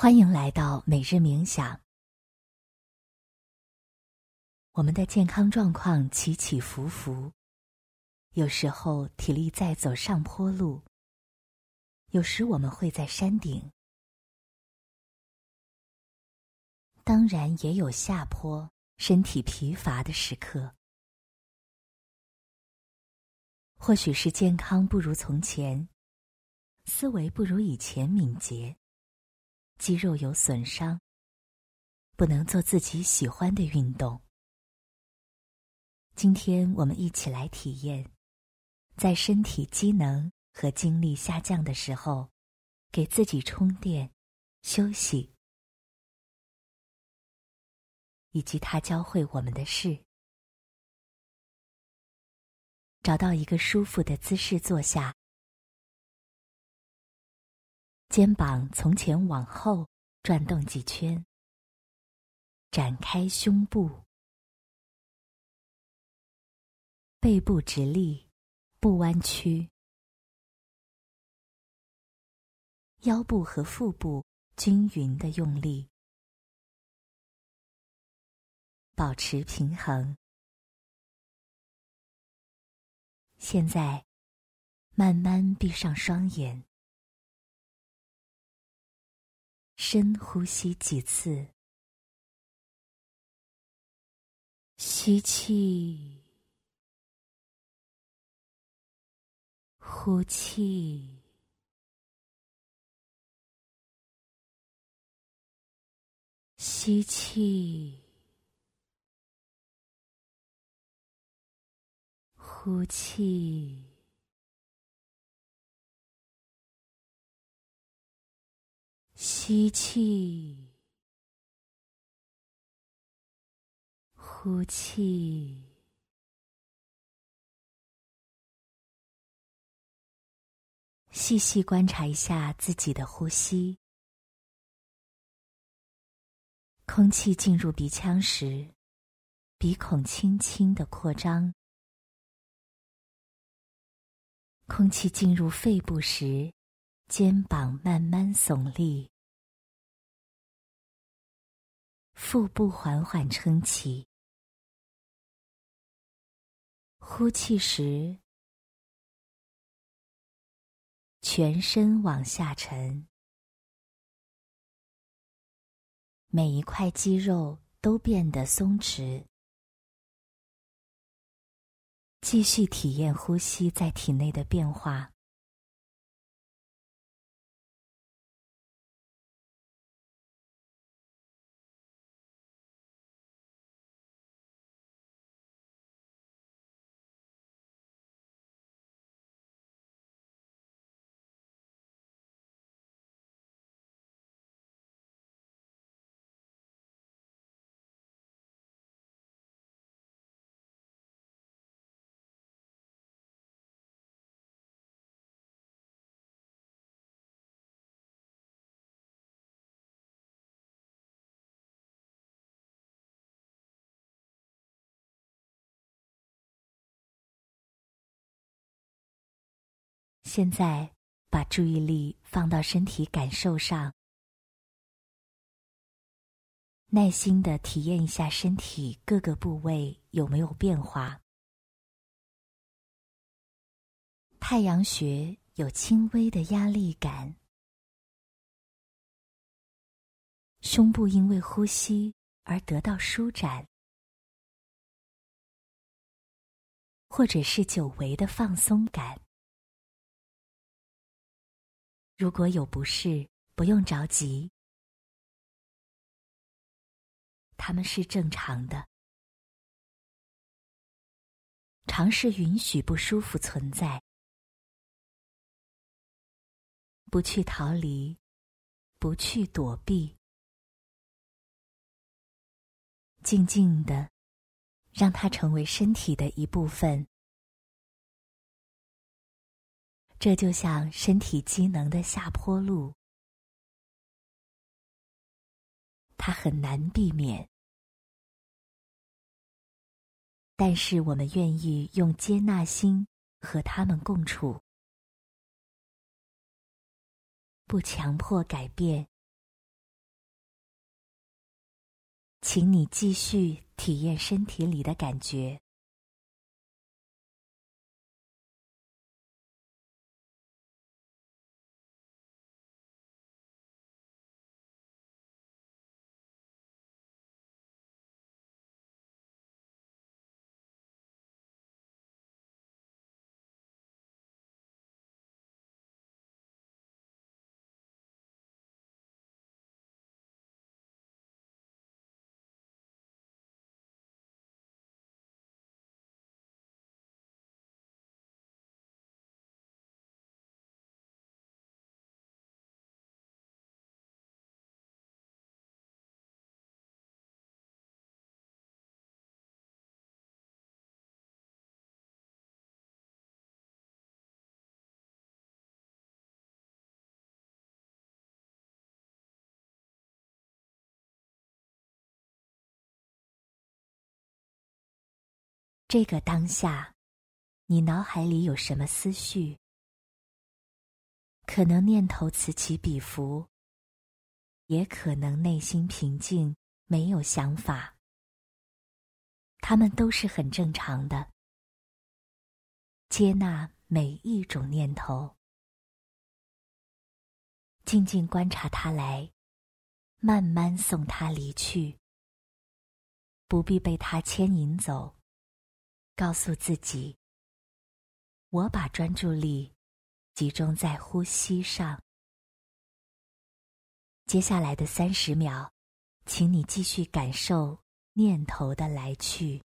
欢迎来到每日冥想。我们的健康状况起起伏伏，有时候体力在走上坡路，有时我们会在山顶，当然也有下坡、身体疲乏的时刻。或许是健康不如从前，思维不如以前敏捷。肌肉有损伤，不能做自己喜欢的运动。今天我们一起来体验，在身体机能和精力下降的时候，给自己充电、休息，以及他教会我们的事。找到一个舒服的姿势坐下。肩膀从前往后转动几圈，展开胸部，背部直立，不弯曲，腰部和腹部均匀的用力，保持平衡。现在，慢慢闭上双眼。深呼吸几次，吸气，呼气，吸气，呼气。吸气，呼气，细细观察一下自己的呼吸。空气进入鼻腔时，鼻孔轻轻的扩张；空气进入肺部时，肩膀慢慢耸立，腹部缓缓撑起。呼气时，全身往下沉，每一块肌肉都变得松弛。继续体验呼吸在体内的变化。现在，把注意力放到身体感受上，耐心的体验一下身体各个部位有没有变化。太阳穴有轻微的压力感，胸部因为呼吸而得到舒展，或者是久违的放松感。如果有不适，不用着急，他们是正常的。尝试允许不舒服存在，不去逃离，不去躲避，静静的，让它成为身体的一部分。这就像身体机能的下坡路，它很难避免。但是我们愿意用接纳心和他们共处，不强迫改变，请你继续体验身体里的感觉。这个当下，你脑海里有什么思绪？可能念头此起彼伏，也可能内心平静，没有想法。他们都是很正常的。接纳每一种念头，静静观察它来，慢慢送它离去，不必被它牵引走。告诉自己，我把专注力集中在呼吸上。接下来的三十秒，请你继续感受念头的来去。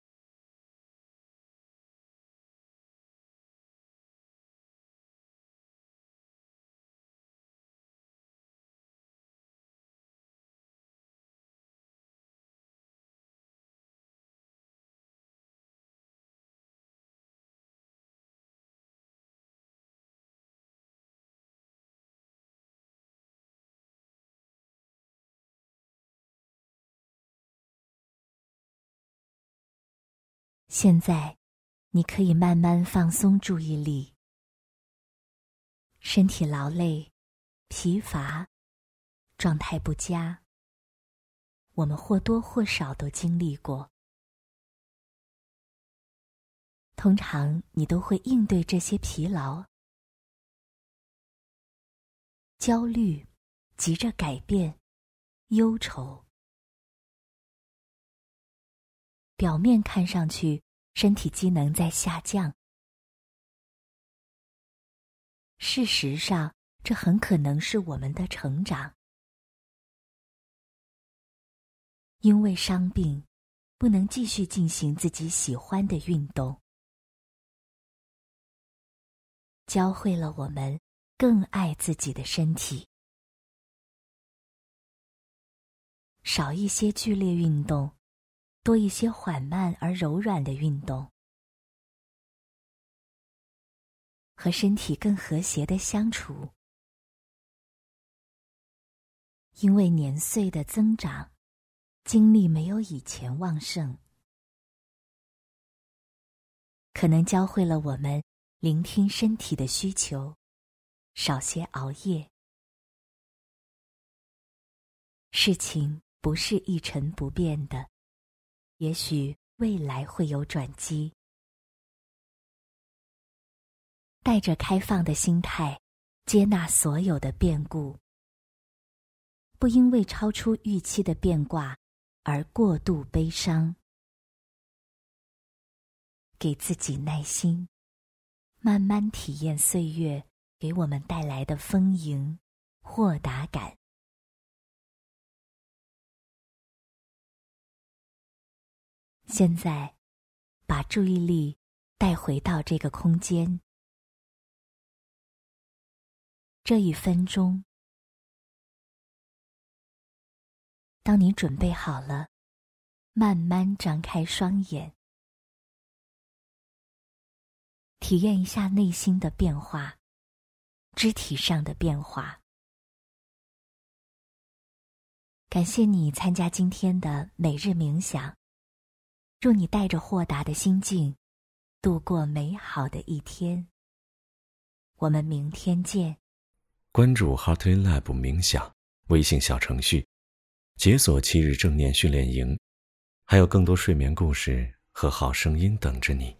现在，你可以慢慢放松注意力。身体劳累、疲乏、状态不佳，我们或多或少都经历过。通常，你都会应对这些疲劳、焦虑、急着改变、忧愁。表面看上去，身体机能在下降。事实上，这很可能是我们的成长。因为伤病，不能继续进行自己喜欢的运动，教会了我们更爱自己的身体，少一些剧烈运动。多一些缓慢而柔软的运动，和身体更和谐的相处。因为年岁的增长，精力没有以前旺盛，可能教会了我们聆听身体的需求，少些熬夜。事情不是一成不变的。也许未来会有转机。带着开放的心态，接纳所有的变故，不因为超出预期的变卦而过度悲伤。给自己耐心，慢慢体验岁月给我们带来的丰盈、豁达感。现在，把注意力带回到这个空间。这一分钟，当你准备好了，慢慢张开双眼，体验一下内心的变化，肢体上的变化。感谢你参加今天的每日冥想。祝你带着豁达的心境，度过美好的一天。我们明天见。关注 Heartly Lab 冥想微信小程序，解锁七日正念训练营。还有更多睡眠故事和好声音等着你。